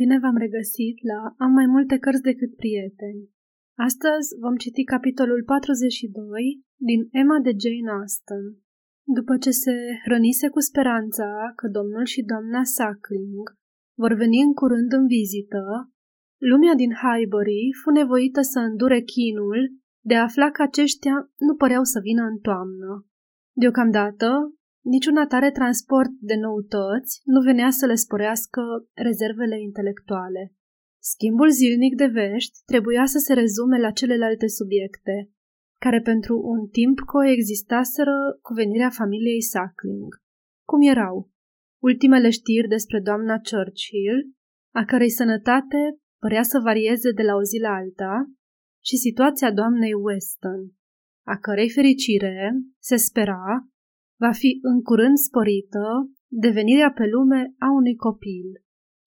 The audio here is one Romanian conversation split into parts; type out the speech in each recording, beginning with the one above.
Bine v-am regăsit la Am mai multe cărți decât prieteni. Astăzi vom citi capitolul 42 din Emma de Jane Austen. După ce se hrănise cu speranța că domnul și doamna Suckling vor veni în curând în vizită, lumea din Highbury fu nevoită să îndure chinul de a afla că aceștia nu păreau să vină în toamnă. Deocamdată, Niciun atare transport de noutăți nu venea să le sporească rezervele intelectuale. Schimbul zilnic de vești trebuia să se rezume la celelalte subiecte, care pentru un timp coexistaseră cu venirea familiei Suckling. Cum erau? Ultimele știri despre doamna Churchill, a cărei sănătate părea să varieze de la o zi la alta, și situația doamnei Weston, a cărei fericire, se spera, va fi în curând sporită devenirea pe lume a unui copil,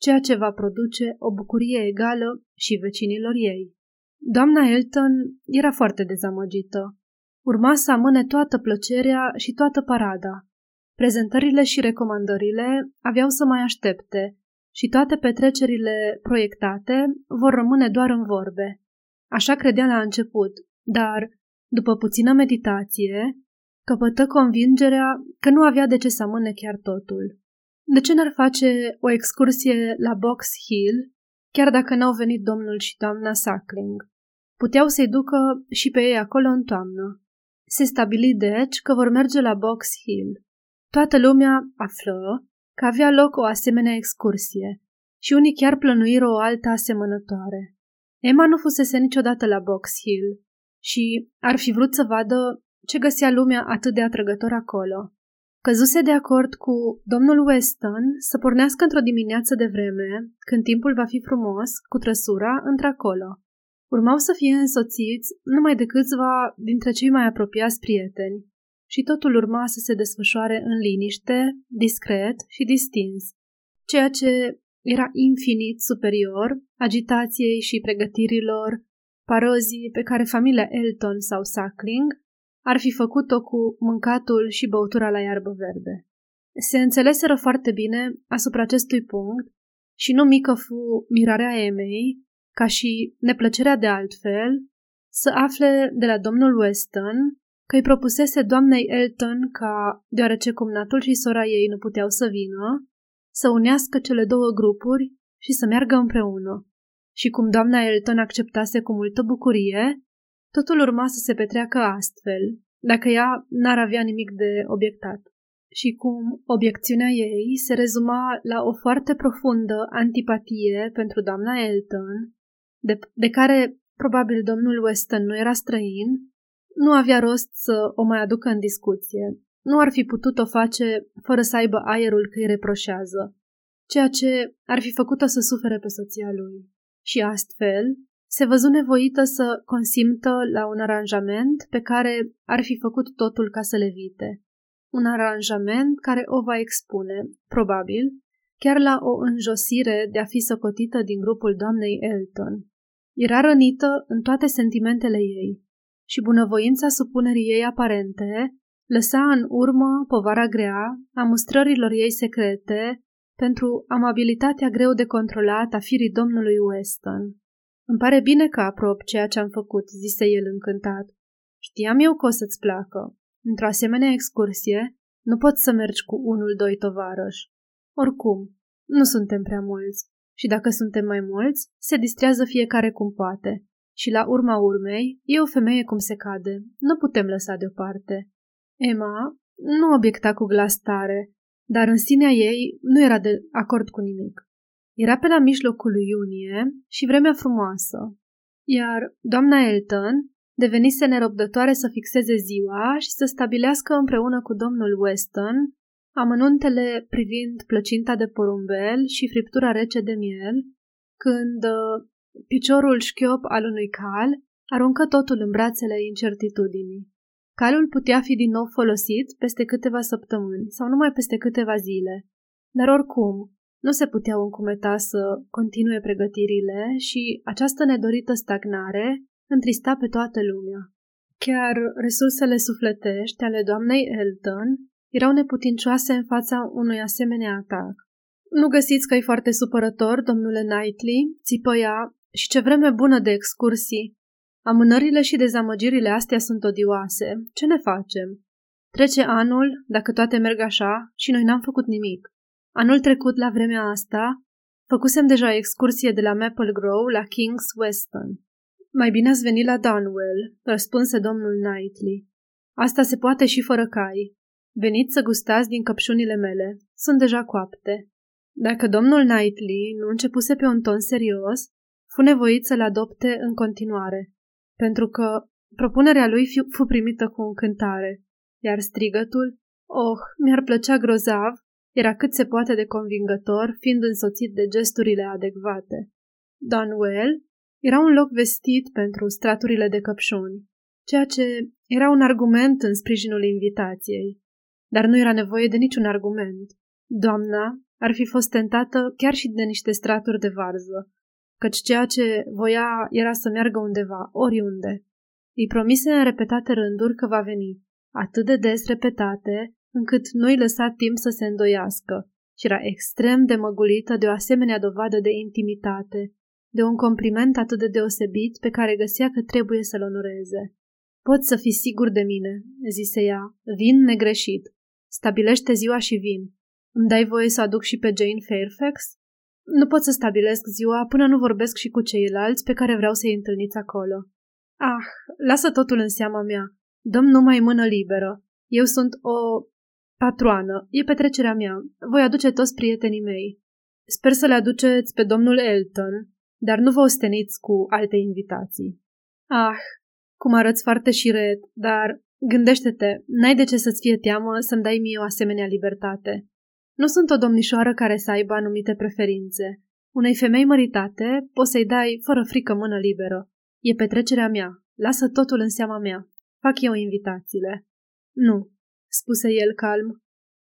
ceea ce va produce o bucurie egală și vecinilor ei. Doamna Elton era foarte dezamăgită. Urma să amâne toată plăcerea și toată parada. Prezentările și recomandările aveau să mai aștepte și toate petrecerile proiectate vor rămâne doar în vorbe. Așa credea la început, dar, după puțină meditație, căpătă convingerea că nu avea de ce să amâne chiar totul. De ce n-ar face o excursie la Box Hill, chiar dacă n-au venit domnul și doamna Suckling? Puteau să-i ducă și pe ei acolo în toamnă. Se stabili deci că vor merge la Box Hill. Toată lumea află că avea loc o asemenea excursie și unii chiar plănuiră o altă asemănătoare. Emma nu fusese niciodată la Box Hill și ar fi vrut să vadă ce găsea lumea atât de atrăgător acolo. Căzuse de acord cu domnul Weston să pornească într-o dimineață de vreme, când timpul va fi frumos, cu trăsura, într-acolo. Urmau să fie însoțiți numai de câțiva dintre cei mai apropiați prieteni și totul urma să se desfășoare în liniște, discret și distins, ceea ce era infinit superior agitației și pregătirilor, parozii pe care familia Elton sau Suckling ar fi făcut-o cu mâncatul și băutura la iarbă verde. Se înțeleseră foarte bine asupra acestui punct și nu mică fu mirarea Emei, ca și neplăcerea de altfel, să afle de la domnul Weston că îi propusese doamnei Elton ca, deoarece cumnatul și sora ei nu puteau să vină, să unească cele două grupuri și să meargă împreună. Și cum doamna Elton acceptase cu multă bucurie, Totul urma să se petreacă astfel, dacă ea n-ar avea nimic de obiectat. Și cum obiecțiunea ei se rezuma la o foarte profundă antipatie pentru doamna Elton, de, de care probabil domnul Weston nu era străin, nu avea rost să o mai aducă în discuție. Nu ar fi putut o face fără să aibă aerul că îi reproșează, ceea ce ar fi făcut-o să sufere pe soția lui. Și astfel, se văzu nevoită să consimtă la un aranjament pe care ar fi făcut totul ca să le vite. Un aranjament care o va expune, probabil, chiar la o înjosire de a fi socotită din grupul doamnei Elton. Era rănită în toate sentimentele ei și bunăvoința supunerii ei aparente lăsa în urmă povara grea a mustrărilor ei secrete pentru amabilitatea greu de controlat a firii domnului Weston. Îmi pare bine că aprob ceea ce am făcut, zise el încântat. Știam eu că o să-ți placă. Într-o asemenea excursie, nu poți să mergi cu unul, doi tovarăși. Oricum, nu suntem prea mulți. Și dacă suntem mai mulți, se distrează fiecare cum poate. Și la urma urmei, e o femeie cum se cade. Nu putem lăsa deoparte. Emma nu obiecta cu glas tare, dar în sinea ei nu era de acord cu nimic. Era pe la mijlocul lui iunie și vremea frumoasă, iar doamna Elton devenise nerăbdătoare să fixeze ziua și să stabilească împreună cu domnul Weston amănuntele privind plăcinta de porumbel și friptura rece de miel, când uh, piciorul șchiop al unui cal aruncă totul în brațele incertitudinii. Calul putea fi din nou folosit peste câteva săptămâni sau numai peste câteva zile, dar oricum, nu se puteau încumeta să continue pregătirile și această nedorită stagnare întrista pe toată lumea. Chiar resursele sufletești ale doamnei Elton erau neputincioase în fața unui asemenea atac. Nu găsiți că e foarte supărător, domnule Knightley? Țipă ea. Și ce vreme bună de excursii! Amânările și dezamăgirile astea sunt odioase. Ce ne facem? Trece anul, dacă toate merg așa, și noi n-am făcut nimic. Anul trecut, la vremea asta, făcusem deja excursie de la Maple Grove la King's Weston. Mai bine ați venit la Dunwell, răspunse domnul Knightley. Asta se poate și fără cai. Veniți să gustați din căpșunile mele. Sunt deja coapte. Dacă domnul Knightley nu începuse pe un ton serios, fu nevoit să-l adopte în continuare, pentru că propunerea lui fu primită cu încântare, iar strigătul, oh, mi-ar plăcea grozav, era cât se poate de convingător, fiind însoțit de gesturile adecvate. Donwell era un loc vestit pentru straturile de căpșuni, ceea ce era un argument în sprijinul invitației. Dar nu era nevoie de niciun argument. Doamna ar fi fost tentată chiar și de niște straturi de varză, căci ceea ce voia era să meargă undeva, oriunde. Îi promise în repetate rânduri că va veni, atât de des repetate, încât nu-i lăsa timp să se îndoiască și era extrem de măgulită de o asemenea dovadă de intimitate, de un compliment atât de deosebit pe care găsea că trebuie să-l onoreze. Poți să fii sigur de mine, zise ea, vin negreșit. Stabilește ziua și vin. Îmi dai voie să aduc și pe Jane Fairfax? Nu pot să stabilesc ziua până nu vorbesc și cu ceilalți pe care vreau să-i întâlniți acolo. Ah, lasă totul în seama mea. Dăm numai mână liberă. Eu sunt o patroană. E petrecerea mea. Voi aduce toți prietenii mei. Sper să le aduceți pe domnul Elton, dar nu vă osteniți cu alte invitații. Ah, cum arăți foarte șiret, dar gândește-te, n-ai de ce să-ți fie teamă să-mi dai mie o asemenea libertate. Nu sunt o domnișoară care să aibă anumite preferințe. Unei femei măritate poți să-i dai fără frică mână liberă. E petrecerea mea. Lasă totul în seama mea. Fac eu invitațiile. Nu, spuse el calm.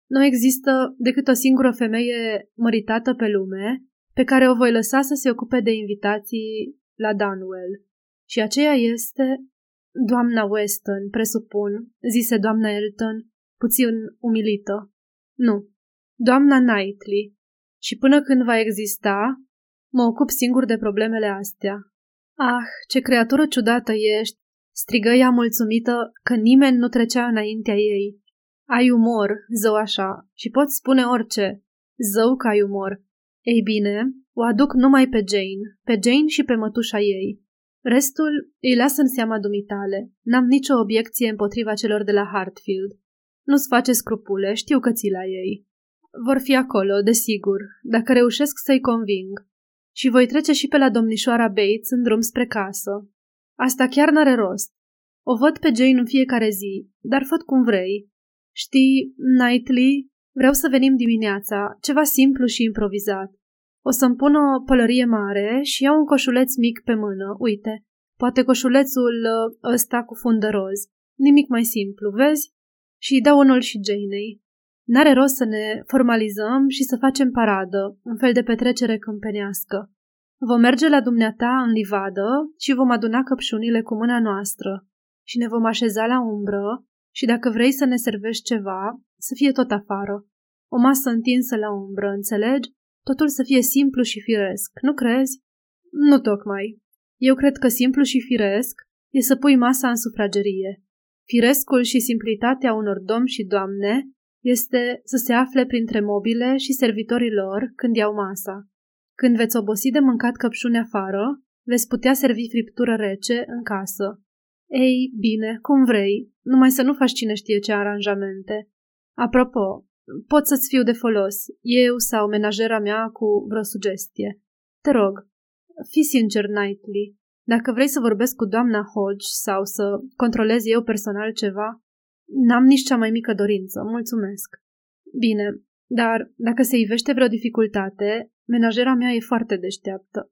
Nu există decât o singură femeie măritată pe lume pe care o voi lăsa să se ocupe de invitații la Dunwell. Și aceea este doamna Weston, presupun, zise doamna Elton, puțin umilită. Nu, doamna Knightley. Și până când va exista, mă ocup singur de problemele astea. Ah, ce creatură ciudată ești, strigă ea mulțumită că nimeni nu trecea înaintea ei. Ai umor, zău așa, și poți spune orice. Zău că ai umor. Ei bine, o aduc numai pe Jane, pe Jane și pe mătușa ei. Restul îi las în seama dumitale. N-am nicio obiecție împotriva celor de la Hartfield. Nu-ți face scrupule, știu că ții la ei. Vor fi acolo, desigur, dacă reușesc să-i conving. Și voi trece și pe la domnișoara Bates în drum spre casă. Asta chiar n-are rost. O văd pe Jane în fiecare zi, dar făt cum vrei. Știi, Knightley, vreau să venim dimineața, ceva simplu și improvizat. O să-mi pun o pălărie mare și iau un coșuleț mic pe mână, uite. Poate coșulețul ă, ăsta cu fundă roz. Nimic mai simplu, vezi? Și îi dau unul și Janei. N-are rost să ne formalizăm și să facem paradă, un fel de petrecere câmpenească. Vom merge la dumneata în livadă și vom aduna căpșunile cu mâna noastră și ne vom așeza la umbră și dacă vrei să ne servești ceva, să fie tot afară. O masă întinsă la umbră, înțelegi? Totul să fie simplu și firesc, nu crezi? Nu tocmai. Eu cred că simplu și firesc e să pui masa în sufragerie. Firescul și simplitatea unor domni și doamne este să se afle printre mobile și servitorii lor când iau masa. Când veți obosi de mâncat căpșune afară, veți putea servi friptură rece în casă. Ei, bine, cum vrei, numai să nu faci cine știe ce aranjamente. Apropo, pot să-ți fiu de folos, eu sau menajera mea cu vreo sugestie. Te rog, fi sincer, Knightley. Dacă vrei să vorbesc cu doamna Hodge sau să controlez eu personal ceva, n-am nici cea mai mică dorință, mulțumesc. Bine, dar dacă se ivește vreo dificultate, menajera mea e foarte deșteaptă.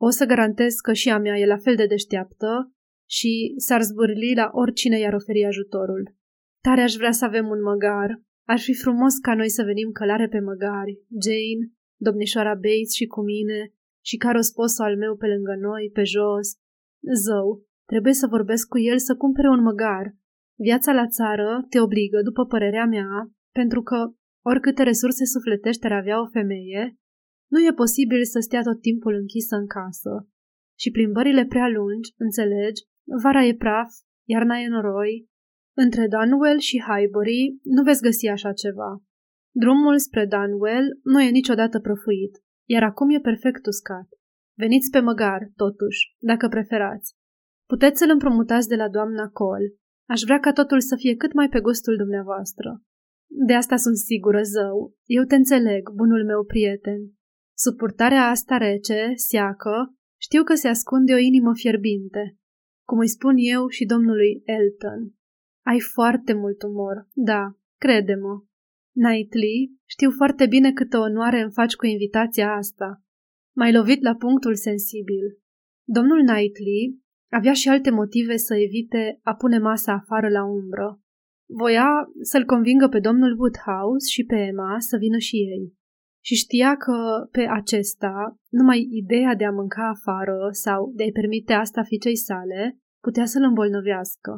O să garantez că și a mea e la fel de deșteaptă și s-ar zbârli la oricine i-ar oferi ajutorul. Tare aș vrea să avem un măgar. Ar fi frumos ca noi să venim călare pe măgari, Jane, domnișoara Bates și cu mine, și Caros sposul al meu pe lângă noi, pe jos. Zău, trebuie să vorbesc cu el să cumpere un măgar. Viața la țară te obligă, după părerea mea, pentru că oricâte resurse sufletești ar avea o femeie, nu e posibil să stea tot timpul închisă în casă. Și plimbările prea lungi, înțelegi, vara e praf, iarna e noroi. Între Dunwell și Highbury nu veți găsi așa ceva. Drumul spre Dunwell nu e niciodată prăfuit, iar acum e perfect uscat. Veniți pe măgar, totuși, dacă preferați. Puteți să-l împrumutați de la doamna Cole. Aș vrea ca totul să fie cât mai pe gustul dumneavoastră. De asta sunt sigură, zău. Eu te înțeleg, bunul meu prieten. Sub purtarea asta rece, seacă, știu că se ascunde o inimă fierbinte. Cum îi spun eu și domnului Elton. Ai foarte mult umor, da, crede-mă. Knightley, știu foarte bine câtă onoare îmi faci cu invitația asta. M-ai lovit la punctul sensibil. Domnul Knightley avea și alte motive să evite a pune masa afară la umbră. Voia să-l convingă pe domnul Woodhouse și pe Emma să vină și ei. Și știa că pe acesta, numai ideea de a mânca afară sau de a-i permite asta fiicei sale, putea să-l îmbolnăvească.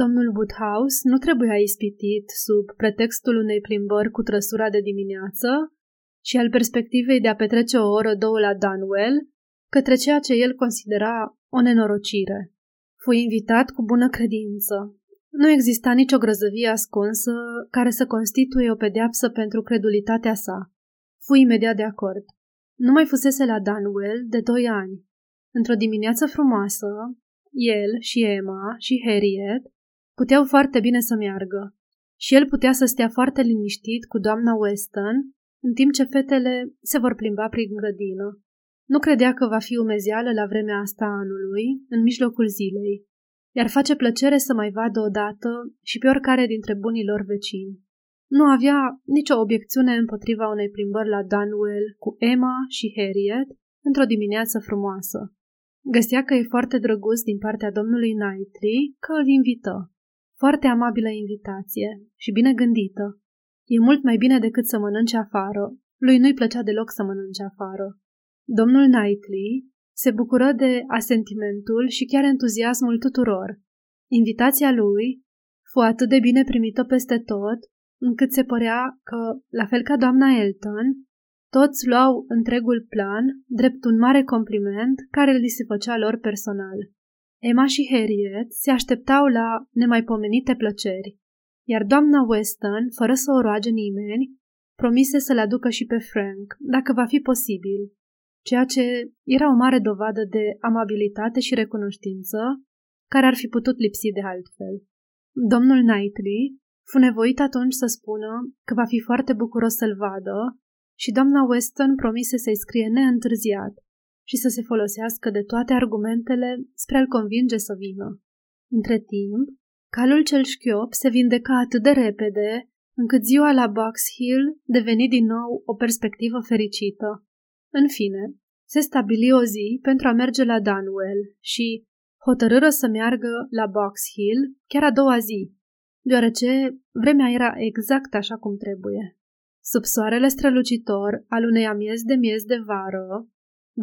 Domnul Woodhouse nu trebuia ispitit sub pretextul unei plimbări cu trăsura de dimineață și al perspectivei de a petrece o oră, două la Dunwell, către ceea ce el considera o nenorocire. Fu invitat cu bună credință. Nu exista nicio grăzăvie ascunsă care să constituie o pedeapsă pentru credulitatea sa. Fu imediat de acord. Nu mai fusese la Dunwell de doi ani. Într-o dimineață frumoasă, el și Emma și Harriet puteau foarte bine să meargă și el putea să stea foarte liniștit cu doamna Weston în timp ce fetele se vor plimba prin grădină. Nu credea că va fi umezeală la vremea asta a anului, în mijlocul zilei, iar face plăcere să mai vadă odată și pe oricare dintre bunii lor vecini. Nu avea nicio obiecțiune împotriva unei plimbări la Dunwell cu Emma și Harriet într-o dimineață frumoasă. Găsea că e foarte drăguț din partea domnului Knightley că îl invită. Foarte amabilă invitație și bine gândită. E mult mai bine decât să mănânce afară. Lui nu-i plăcea deloc să mănânce afară. Domnul Knightley se bucură de asentimentul și chiar entuziasmul tuturor. Invitația lui fu atât de bine primită peste tot, încât se părea că, la fel ca doamna Elton, toți luau întregul plan drept un mare compliment care li se făcea lor personal. Emma și Harriet se așteptau la nemaipomenite plăceri, iar doamna Weston, fără să o roage nimeni, promise să-l aducă și pe Frank, dacă va fi posibil, ceea ce era o mare dovadă de amabilitate și recunoștință, care ar fi putut lipsi de altfel. Domnul Knightley fu nevoit atunci să spună că va fi foarte bucuros să-l vadă și doamna Weston promise să-i scrie neîntârziat și să se folosească de toate argumentele spre a-l convinge să vină. Între timp, calul cel șchiop se vindeca atât de repede, încât ziua la Box Hill deveni din nou o perspectivă fericită. În fine, se stabili o zi pentru a merge la Dunwell și hotărâră să meargă la Box Hill chiar a doua zi, deoarece vremea era exact așa cum trebuie. Sub soarele strălucitor al unei amiez de miez de vară,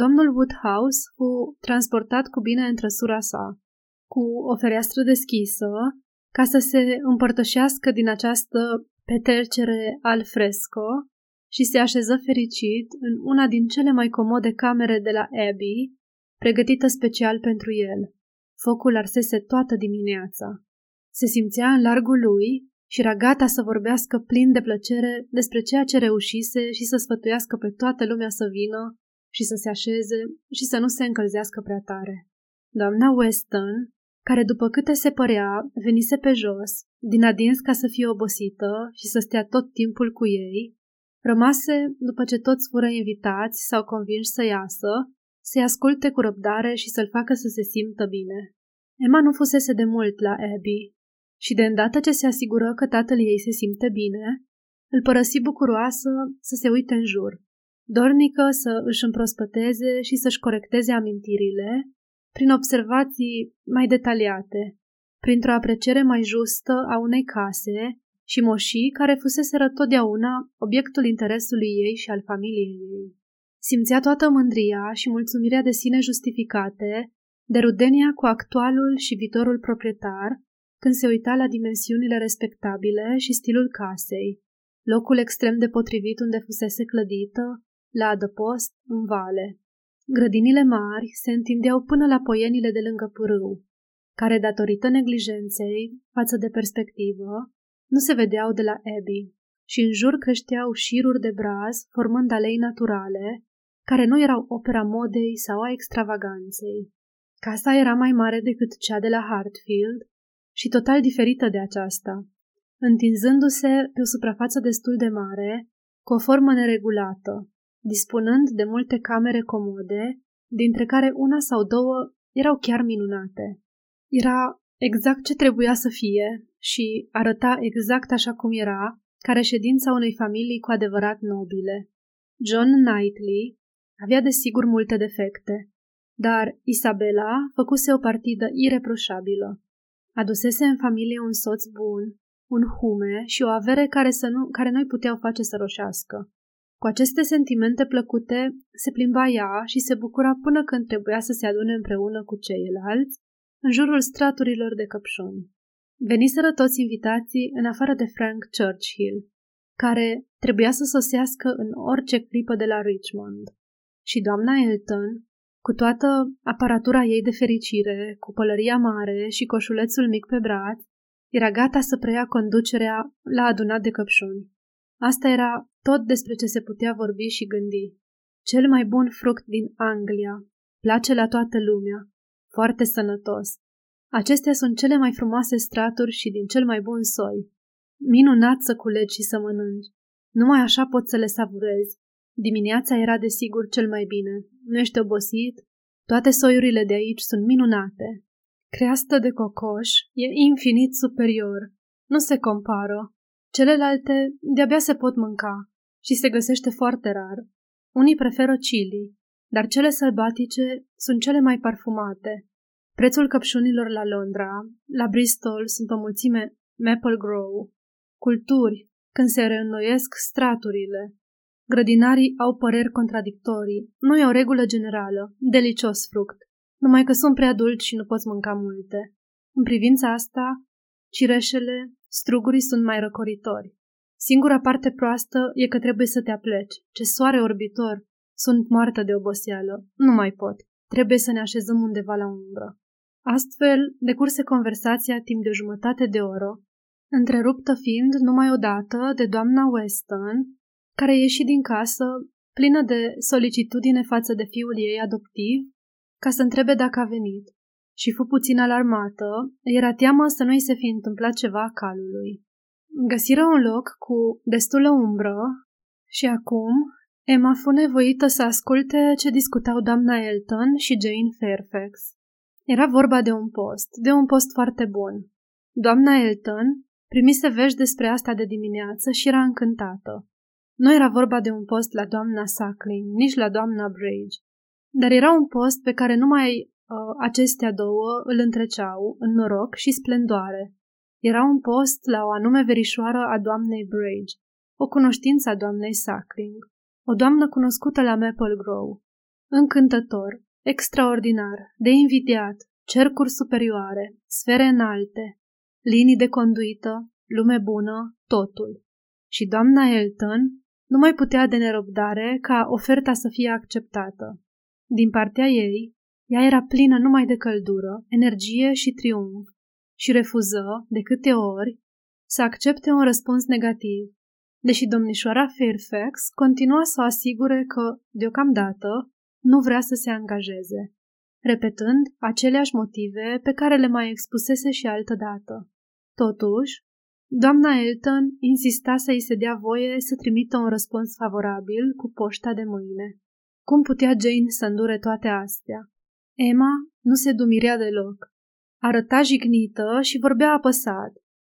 Domnul Woodhouse fu transportat cu bine în trăsura sa, cu o fereastră deschisă, ca să se împărtășească din această petercere al fresco și se așeză fericit în una din cele mai comode camere de la Abbey, pregătită special pentru el. Focul arsese toată dimineața. Se simțea în largul lui și era gata să vorbească plin de plăcere despre ceea ce reușise și să sfătuiască pe toată lumea să vină și să se așeze și să nu se încălzească prea tare. Doamna Weston, care după câte se părea venise pe jos, din adins ca să fie obosită și să stea tot timpul cu ei, rămase, după ce toți fură invitați sau convinși să iasă, să-i asculte cu răbdare și să-l facă să se simtă bine. Emma nu fusese de mult la Abby și de îndată ce se asigură că tatăl ei se simte bine, îl părăsi bucuroasă să se uite în jur dornică să își împrospăteze și să-și corecteze amintirile prin observații mai detaliate, printr-o apreciere mai justă a unei case și moșii care fuseseră totdeauna obiectul interesului ei și al familiei ei. Simțea toată mândria și mulțumirea de sine justificate de rudenia cu actualul și viitorul proprietar când se uita la dimensiunile respectabile și stilul casei, locul extrem de potrivit unde fusese clădită, la adăpost, în vale. Grădinile mari se întindeau până la poienile de lângă pârâu, care, datorită neglijenței față de perspectivă, nu se vedeau de la Abbey și în jur creșteau șiruri de braz, formând alei naturale, care nu erau opera modei sau a extravaganței. Casa era mai mare decât cea de la Hartfield și total diferită de aceasta, întinzându-se pe o suprafață destul de mare, cu o formă neregulată, dispunând de multe camere comode, dintre care una sau două erau chiar minunate. Era exact ce trebuia să fie și arăta exact așa cum era, ca reședința unei familii cu adevărat nobile. John Knightley avea desigur multe defecte, dar Isabela făcuse o partidă ireproșabilă. Adusese în familie un soț bun, un hume și o avere care, să nu, care nu-i puteau face să roșească. Cu aceste sentimente plăcute se plimba ea și se bucura până când trebuia să se adune împreună cu ceilalți în jurul straturilor de căpșuni. Veniseră toți invitații în afară de Frank Churchill, care trebuia să sosească în orice clipă de la Richmond. Și doamna Elton, cu toată aparatura ei de fericire, cu pălăria mare și coșulețul mic pe braț, era gata să preia conducerea la adunat de căpșuni. Asta era tot despre ce se putea vorbi și gândi. Cel mai bun fruct din Anglia. Place la toată lumea. Foarte sănătos. Acestea sunt cele mai frumoase straturi și din cel mai bun soi. Minunat să culegi și să mănânci. Numai așa poți să le savurezi. Dimineața era desigur cel mai bine. Nu ești obosit? Toate soiurile de aici sunt minunate. Creastă de cocoș e infinit superior. Nu se compară. Celelalte de-abia se pot mânca și se găsește foarte rar. Unii preferă chili, dar cele sălbatice sunt cele mai parfumate. Prețul căpșunilor la Londra, la Bristol sunt o mulțime Maple Grove, culturi, când se reînnoiesc straturile. Grădinarii au păreri contradictorii. Nu e o regulă generală. Delicios fruct. Numai că sunt prea dulci și nu poți mânca multe. În privința asta, cireșele, strugurii sunt mai răcoritori. Singura parte proastă e că trebuie să te apleci. Ce soare orbitor! Sunt moartă de oboseală. Nu mai pot. Trebuie să ne așezăm undeva la umbră. Astfel, decurse conversația timp de jumătate de oră, întreruptă fiind numai odată de doamna Weston, care ieși din casă, plină de solicitudine față de fiul ei adoptiv, ca să întrebe dacă a venit. Și fu puțin alarmată, era teamă să nu-i se fi întâmplat ceva calului. Găsiră un loc cu destulă umbră și acum Emma fu nevoită să asculte ce discutau doamna Elton și Jane Fairfax. Era vorba de un post, de un post foarte bun. Doamna Elton primise vești despre asta de dimineață și era încântată. Nu era vorba de un post la doamna Suckling, nici la doamna Bridge, dar era un post pe care numai uh, acestea două îl întreceau în noroc și splendoare. Era un post la o anume verișoară a doamnei Bridge, o cunoștință a doamnei Suckling, o doamnă cunoscută la Maple Grove. Încântător, extraordinar, de invidiat, cercuri superioare, sfere înalte, linii de conduită, lume bună, totul. Și doamna Elton nu mai putea de nerăbdare ca oferta să fie acceptată. Din partea ei, ea era plină numai de căldură, energie și triumf și refuză, de câte ori, să accepte un răspuns negativ, deși domnișoara Fairfax continua să o asigure că, deocamdată, nu vrea să se angajeze, repetând aceleași motive pe care le mai expusese și altă dată. Totuși, doamna Elton insista să-i se dea voie să trimită un răspuns favorabil cu poșta de mâine. Cum putea Jane să îndure toate astea? Emma nu se dumirea deloc. Arăta jignită și vorbea apăsat,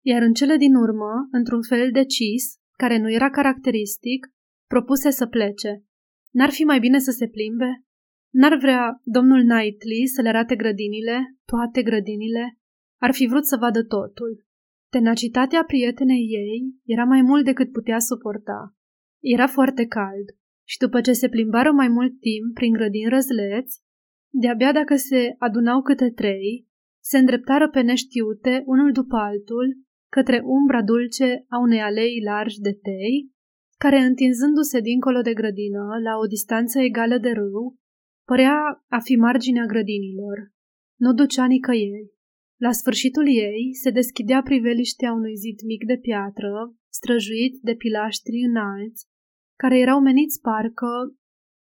iar în cele din urmă, într-un fel decis, care nu era caracteristic, propuse să plece. N-ar fi mai bine să se plimbe? N-ar vrea domnul Knightley să le arate grădinile, toate grădinile? Ar fi vrut să vadă totul. Tenacitatea prietenei ei era mai mult decât putea suporta. Era foarte cald și după ce se plimbară mai mult timp prin grădini răzleți, de-abia dacă se adunau câte trei, se îndreptară pe neștiute unul după altul către umbra dulce a unei alei largi de tei, care, întinzându-se dincolo de grădină, la o distanță egală de râu, părea a fi marginea grădinilor. Nu ducea nicăieri. La sfârșitul ei se deschidea priveliștea unui zid mic de piatră, străjuit de pilaștri înalți, care erau meniți parcă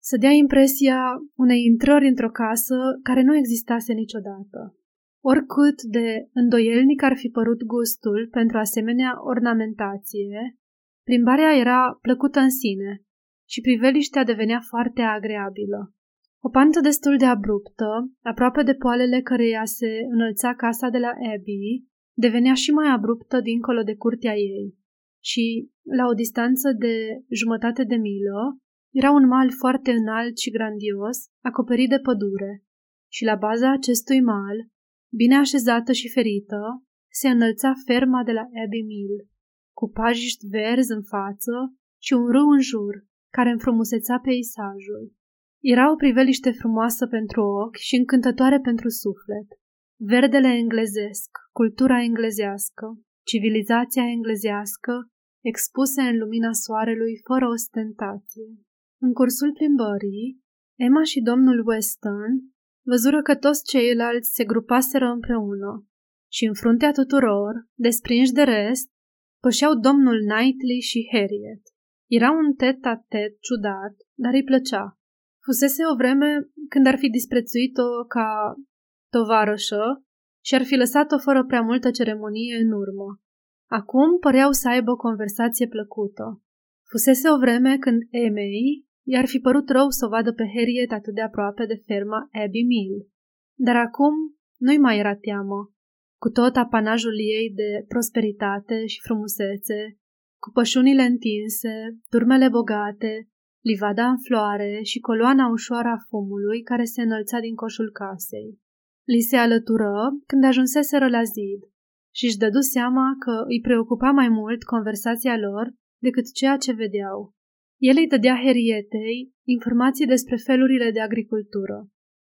să dea impresia unei intrări într-o casă care nu existase niciodată. Oricât de îndoielnic ar fi părut gustul pentru asemenea ornamentație, plimbarea era plăcută în sine și priveliștea devenea foarte agreabilă. O pantă destul de abruptă, aproape de poalele căreia se înălța casa de la Abby, devenea și mai abruptă dincolo de curtea ei și, la o distanță de jumătate de milă, era un mal foarte înalt și grandios, acoperit de pădure, și la baza acestui mal, bine așezată și ferită, se înălța ferma de la Abbey Mill, cu pajiști verzi în față și un râu în jur, care înfrumusețea peisajul. Era o priveliște frumoasă pentru ochi și încântătoare pentru suflet. Verdele englezesc, cultura englezească, civilizația englezească, expuse în lumina soarelui fără ostentație. În cursul plimbării, Emma și domnul Weston văzură că toți ceilalți se grupaseră împreună și în fruntea tuturor, desprinși de rest, pășeau domnul Knightley și Harriet. Era un tet-a-tet ciudat, dar îi plăcea. Fusese o vreme când ar fi disprețuit-o ca tovarășă și ar fi lăsat-o fără prea multă ceremonie în urmă. Acum păreau să aibă o conversație plăcută. Fusese o vreme când Emei i-ar fi părut rău să o vadă pe Harriet atât de aproape de ferma Abbey Mill. Dar acum nu-i mai era teamă. Cu tot apanajul ei de prosperitate și frumusețe, cu pășunile întinse, turmele bogate, livada în floare și coloana ușoară a fumului care se înălța din coșul casei. Li se alătură când ajunseseră la zid și își dădu seama că îi preocupa mai mult conversația lor decât ceea ce vedeau. El îi dădea Herietei informații despre felurile de agricultură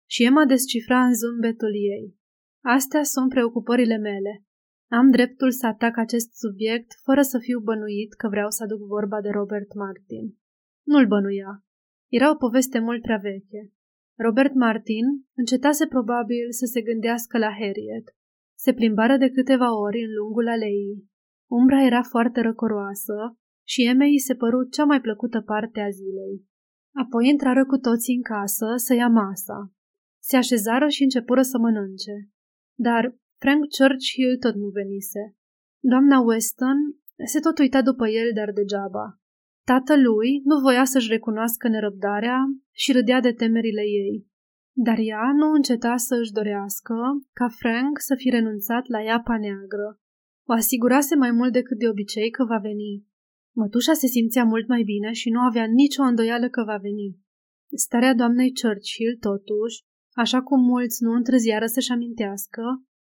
și Emma descifra în zumbetul ei. Astea sunt preocupările mele. Am dreptul să atac acest subiect fără să fiu bănuit că vreau să aduc vorba de Robert Martin. Nu-l bănuia. Era o poveste mult prea veche. Robert Martin încetase probabil să se gândească la Harriet. Se plimbară de câteva ori în lungul aleii. Umbra era foarte răcoroasă și Emei se păru cea mai plăcută parte a zilei. Apoi intrară cu toții în casă să ia masa. Se așezară și începură să mănânce. Dar Frank Churchill tot nu venise. Doamna Weston se tot uita după el, dar degeaba. Tatălui nu voia să-și recunoască nerăbdarea și râdea de temerile ei. Dar ea nu înceta să își dorească ca Frank să fi renunțat la iapa neagră. O asigurase mai mult decât de obicei că va veni. Mătușa se simțea mult mai bine și nu avea nicio îndoială că va veni. Starea doamnei Churchill, totuși, așa cum mulți nu întârziară să-și amintească,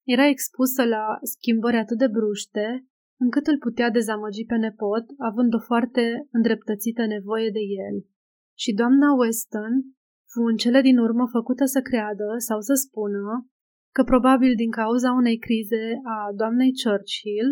era expusă la schimbări atât de bruște, încât îl putea dezamăgi pe nepot, având o foarte îndreptățită nevoie de el. Și doamna Weston fu în cele din urmă făcută să creadă sau să spună că probabil din cauza unei crize a doamnei Churchill,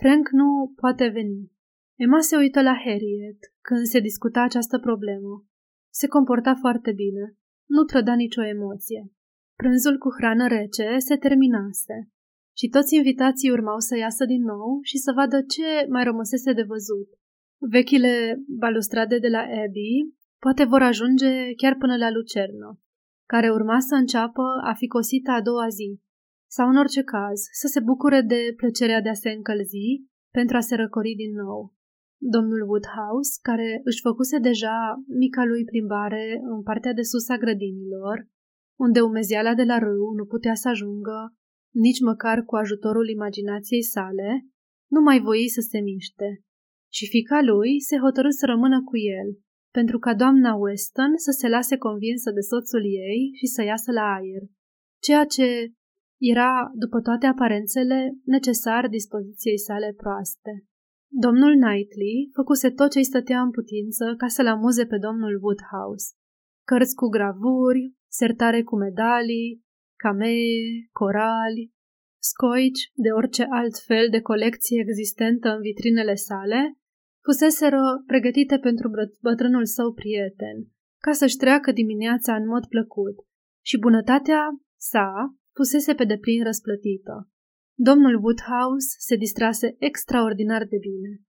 Frank nu poate veni. Emma se uită la Harriet când se discuta această problemă. Se comporta foarte bine. Nu trăda nicio emoție. Prânzul cu hrană rece se terminase și toți invitații urmau să iasă din nou și să vadă ce mai rămăsese de văzut. Vechile balustrade de la Abbey poate vor ajunge chiar până la Lucernă, care urma să înceapă a fi cosită a doua zi, sau în orice caz să se bucure de plăcerea de a se încălzi pentru a se răcori din nou. Domnul Woodhouse, care își făcuse deja mica lui plimbare în partea de sus a grădinilor, unde umeziala de la râu nu putea să ajungă nici măcar cu ajutorul imaginației sale, nu mai voi să se miște. Și fica lui se hotărâ să rămână cu el, pentru ca doamna Weston să se lase convinsă de soțul ei și să iasă la aer, ceea ce era, după toate aparențele, necesar dispoziției sale proaste. Domnul Knightley făcuse tot ce îi stătea în putință ca să-l amuze pe domnul Woodhouse. Cărți cu gravuri, sertare cu medalii, camee, corali, scoici de orice alt fel de colecție existentă în vitrinele sale, fuseseră pregătite pentru bătrânul său prieten, ca să-și treacă dimineața în mod plăcut și bunătatea sa fusese pe deplin răsplătită. Domnul Woodhouse se distrase extraordinar de bine.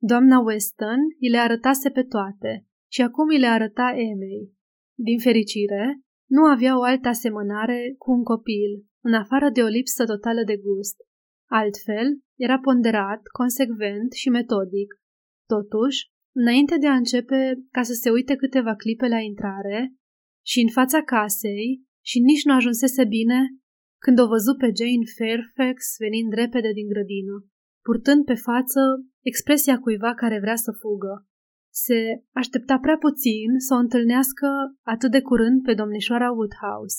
Doamna Weston îi le arătase pe toate și acum îi le arăta Emei. Din fericire, nu avea o altă asemănare cu un copil, în afară de o lipsă totală de gust. Altfel, era ponderat, consecvent și metodic. Totuși, înainte de a începe ca să se uite câteva clipe la intrare și în fața casei și nici nu ajunsese bine când o văzut pe Jane Fairfax venind repede din grădină, purtând pe față expresia cuiva care vrea să fugă. Se aștepta prea puțin să o întâlnească atât de curând pe domnișoara Woodhouse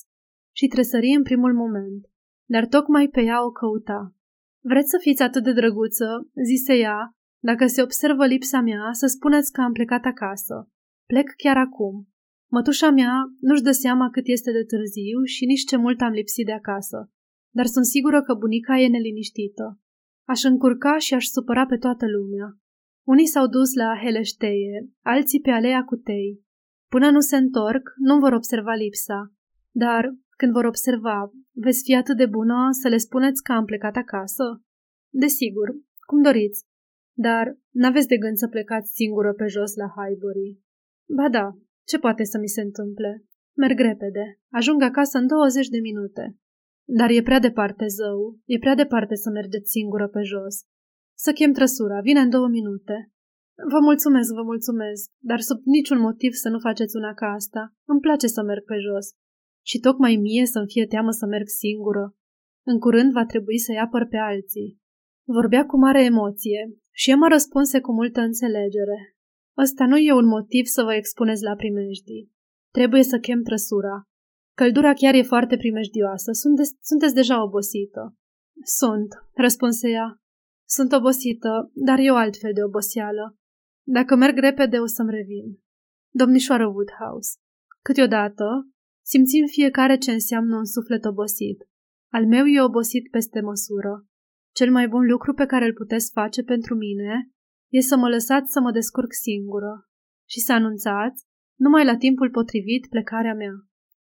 și tresări în primul moment, dar tocmai pe ea o căuta. Vreți să fiți atât de drăguță, zise ea, dacă se observă lipsa mea, să spuneți că am plecat acasă. Plec chiar acum. Mătușa mea nu-și dă seama cât este de târziu și nici ce mult am lipsit de acasă, dar sunt sigură că bunica e neliniștită. Aș încurca și aș supăra pe toată lumea. Unii s-au dus la Heleșteie, alții pe alea Cutei. Până nu se întorc, nu vor observa lipsa. Dar, când vor observa, veți fi atât de bună să le spuneți că am plecat acasă? Desigur, cum doriți. Dar n-aveți de gând să plecați singură pe jos la Highbury. Ba da, ce poate să mi se întâmple? Merg repede. Ajung acasă în 20 de minute. Dar e prea departe, zău. E prea departe să mergeți singură pe jos. Să chem trăsura. Vine în două minute. Vă mulțumesc, vă mulțumesc, dar sub niciun motiv să nu faceți una ca asta. Îmi place să merg pe jos. Și tocmai mie să-mi fie teamă să merg singură. În curând va trebui să-i apăr pe alții. Vorbea cu mare emoție și Emma răspunse cu multă înțelegere. Ăsta nu e un motiv să vă expuneți la primejdii. Trebuie să chem trăsura. Căldura chiar e foarte primejdioasă. Sunteți, sunteți deja obosită. Sunt, răspunse ea. Sunt obosită, dar e o altfel de oboseală. Dacă merg repede, o să-mi revin. Domnișoară Woodhouse, câteodată simțim fiecare ce înseamnă un suflet obosit. Al meu e obosit peste măsură. Cel mai bun lucru pe care îl puteți face pentru mine e să mă lăsați să mă descurc singură și să anunțați, numai la timpul potrivit, plecarea mea.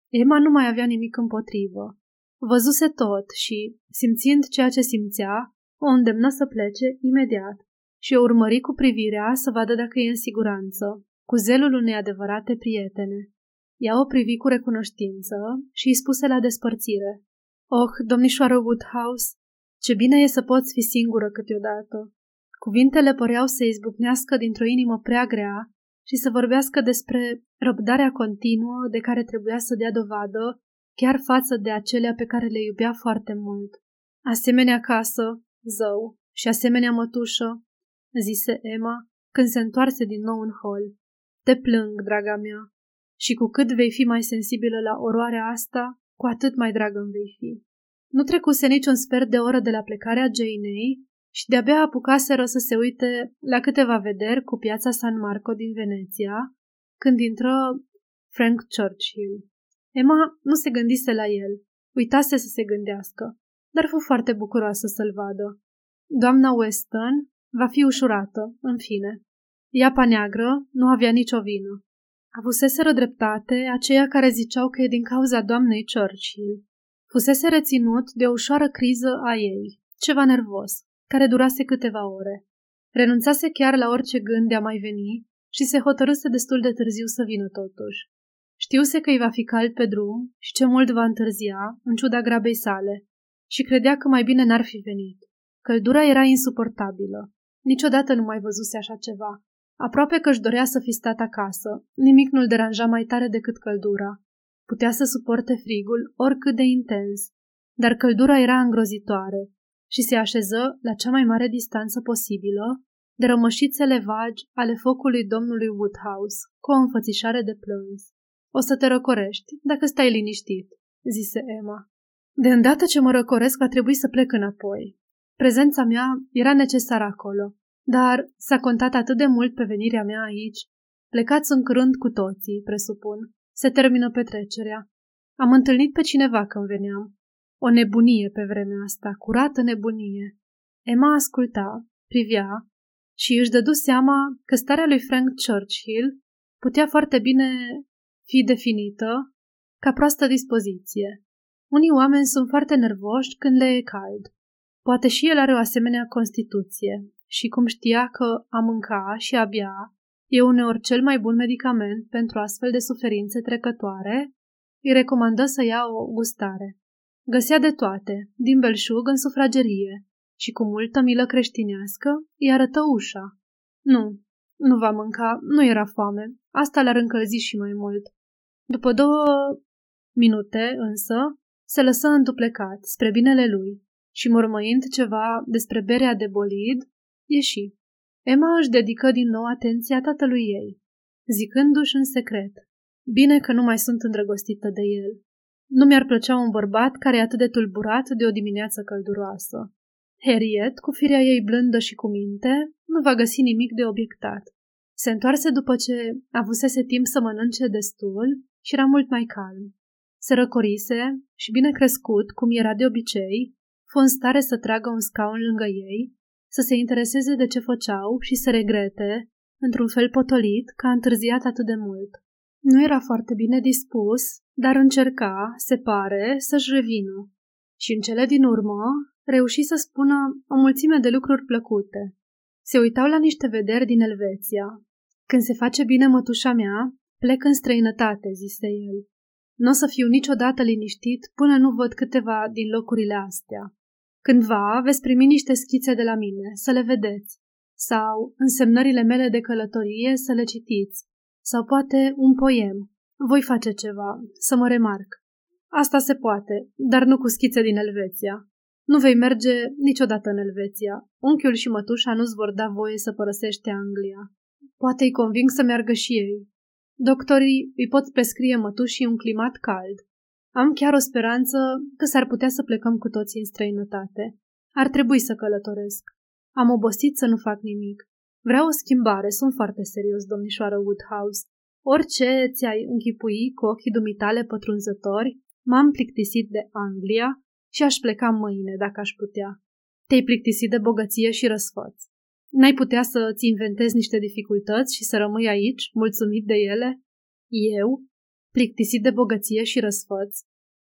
Emma nu mai avea nimic împotrivă. Văzuse tot și, simțind ceea ce simțea, o îndemnă să plece imediat și o urmări cu privirea să vadă dacă e în siguranță, cu zelul unei adevărate prietene. Ea o privi cu recunoștință și îi spuse la despărțire. Oh, domnișoară Woodhouse, ce bine e să poți fi singură câteodată. Cuvintele păreau să izbucnească dintr-o inimă prea grea și să vorbească despre răbdarea continuă de care trebuia să dea dovadă chiar față de acelea pe care le iubea foarte mult. Asemenea casă, zău, și asemenea mătușă, zise Emma când se întoarse din nou în hol. Te plâng, draga mea, și cu cât vei fi mai sensibilă la oroarea asta, cu atât mai dragă îmi vei fi. Nu trecuse niciun sfert de oră de la plecarea Janei și de-abia apucaseră să se uite la câteva vederi cu piața San Marco din Veneția, când intră Frank Churchill. Emma nu se gândise la el, uitase să se gândească, dar fu foarte bucuroasă să-l vadă. Doamna Weston va fi ușurată, în fine. Iapa neagră nu avea nicio vină. Avuseseră dreptate aceia care ziceau că e din cauza doamnei Churchill. Fusese reținut de o ușoară criză a ei, ceva nervos care durase câteva ore. Renunțase chiar la orice gând de a mai veni și se hotărâse destul de târziu să vină totuși. Știuse că îi va fi cald pe drum și ce mult va întârzia, în ciuda grabei sale, și credea că mai bine n-ar fi venit. Căldura era insuportabilă. Niciodată nu mai văzuse așa ceva. Aproape că își dorea să fi stat acasă. Nimic nu-l deranja mai tare decât căldura. Putea să suporte frigul oricât de intens, dar căldura era îngrozitoare și se așeză la cea mai mare distanță posibilă de rămășițele vagi ale focului domnului Woodhouse, cu o înfățișare de plâns. O să te răcorești, dacă stai liniștit, zise Emma. De îndată ce mă răcoresc, va trebui să plec înapoi. Prezența mea era necesară acolo, dar s-a contat atât de mult pe venirea mea aici. Plecați în curând cu toții, presupun. Se termină petrecerea. Am întâlnit pe cineva când veneam. O nebunie pe vremea asta, curată nebunie. Emma asculta, privea și își dădu seama că starea lui Frank Churchill putea foarte bine fi definită ca proastă dispoziție. Unii oameni sunt foarte nervoși când le e cald. Poate și el are o asemenea constituție și cum știa că a mânca și a bea e uneori cel mai bun medicament pentru astfel de suferințe trecătoare, îi recomandă să ia o gustare. Găsea de toate, din belșug în sufragerie, și cu multă milă creștinească îi arătă ușa. Nu, nu va mânca, nu era foame, asta l-ar încălzi și mai mult. După două minute, însă, se lăsă înduplecat spre binele lui și, mormăind ceva despre berea de bolid, ieși. Emma își dedică din nou atenția tatălui ei, zicându-și în secret, bine că nu mai sunt îndrăgostită de el. Nu mi-ar plăcea un bărbat care e atât de tulburat de o dimineață călduroasă. Harriet, cu firea ei blândă și cu minte, nu va găsi nimic de obiectat. Se întoarse după ce avusese timp să mănânce destul și era mult mai calm. Se răcorise și, bine crescut, cum era de obicei, fu în stare să tragă un scaun lângă ei, să se intereseze de ce făceau și să regrete, într-un fel potolit, că a întârziat atât de mult. Nu era foarte bine dispus, dar încerca, se pare, să-și revină. Și în cele din urmă reuși să spună o mulțime de lucruri plăcute. Se uitau la niște vederi din Elveția. Când se face bine mătușa mea, plec în străinătate, zise el. Nu o să fiu niciodată liniștit până nu văd câteva din locurile astea. Cândva veți primi niște schițe de la mine, să le vedeți. Sau însemnările mele de călătorie să le citiți. Sau poate un poem. Voi face ceva, să mă remarc. Asta se poate, dar nu cu schițe din Elveția. Nu vei merge niciodată în Elveția. Unchiul și mătușa nu-ți vor da voie să părăsești Anglia. Poate îi conving să meargă și ei. Doctorii îi pot prescrie mătușii un climat cald. Am chiar o speranță că s-ar putea să plecăm cu toții în străinătate. Ar trebui să călătoresc. Am obosit să nu fac nimic. Vreau o schimbare, sunt foarte serios, domnișoară Woodhouse. Orice ți-ai închipui cu ochii dumitale pătrunzători, m-am plictisit de Anglia și aș pleca mâine dacă aș putea. Te-ai plictisit de bogăție și răsfăț. N-ai putea să-ți inventezi niște dificultăți și să rămâi aici, mulțumit de ele? Eu, plictisit de bogăție și răsfăț,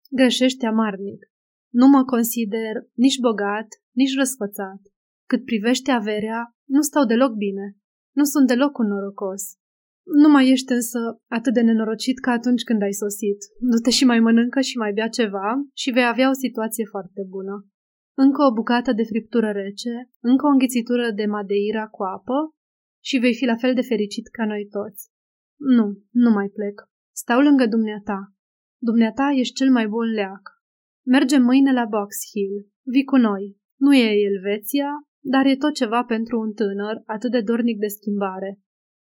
greșești amarnic. Nu mă consider nici bogat, nici răsfățat. Cât privește averea, nu stau deloc bine. Nu sunt deloc un norocos. Nu mai ești însă atât de nenorocit ca atunci când ai sosit. Du-te și mai mănâncă și mai bea ceva și vei avea o situație foarte bună. Încă o bucată de friptură rece, încă o înghițitură de madeira cu apă și vei fi la fel de fericit ca noi toți. Nu, nu mai plec. Stau lângă dumneata. Dumneata ești cel mai bun leac. Mergem mâine la Box Hill. Vii cu noi. Nu e Elveția, dar e tot ceva pentru un tânăr atât de dornic de schimbare.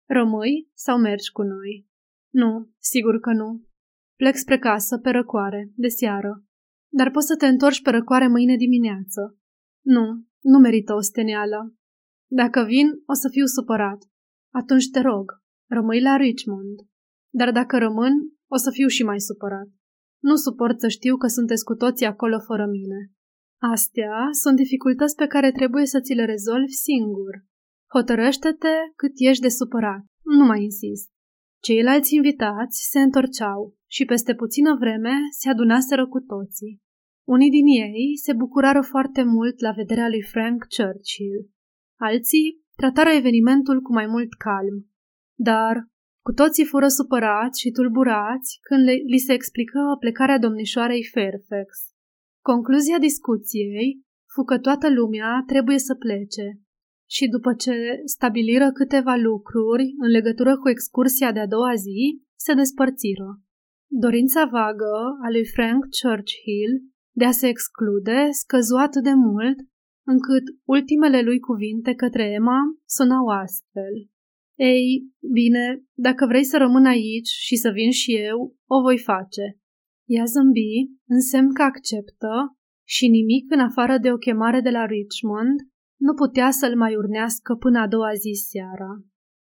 Rămâi sau mergi cu noi? Nu, sigur că nu. Plec spre casă, pe răcoare, de seară. Dar poți să te întorci pe răcoare mâine dimineață. Nu, nu merită o steneală. Dacă vin, o să fiu supărat. Atunci te rog, rămâi la Richmond. Dar dacă rămân, o să fiu și mai supărat. Nu suport să știu că sunteți cu toții acolo fără mine. Astea sunt dificultăți pe care trebuie să ți le rezolvi singur. Hotărăște-te cât ești de supărat. Nu mai insist. Ceilalți invitați se întorceau și peste puțină vreme se adunaseră cu toții. Unii din ei se bucurară foarte mult la vederea lui Frank Churchill. Alții tratară evenimentul cu mai mult calm. Dar cu toții fură supărați și tulburați când le, li se explică plecarea domnișoarei Fairfax. Concluzia discuției fu că toată lumea trebuie să plece și după ce stabiliră câteva lucruri în legătură cu excursia de-a doua zi, se despărțiră. Dorința vagă a lui Frank Churchill de a se exclude scăzu atât de mult încât ultimele lui cuvinte către Emma sunau astfel. Ei, bine, dacă vrei să rămân aici și să vin și eu, o voi face. Ea zâmbi, în semn că acceptă și nimic în afară de o chemare de la Richmond nu putea să-l mai urnească până a doua zi seara.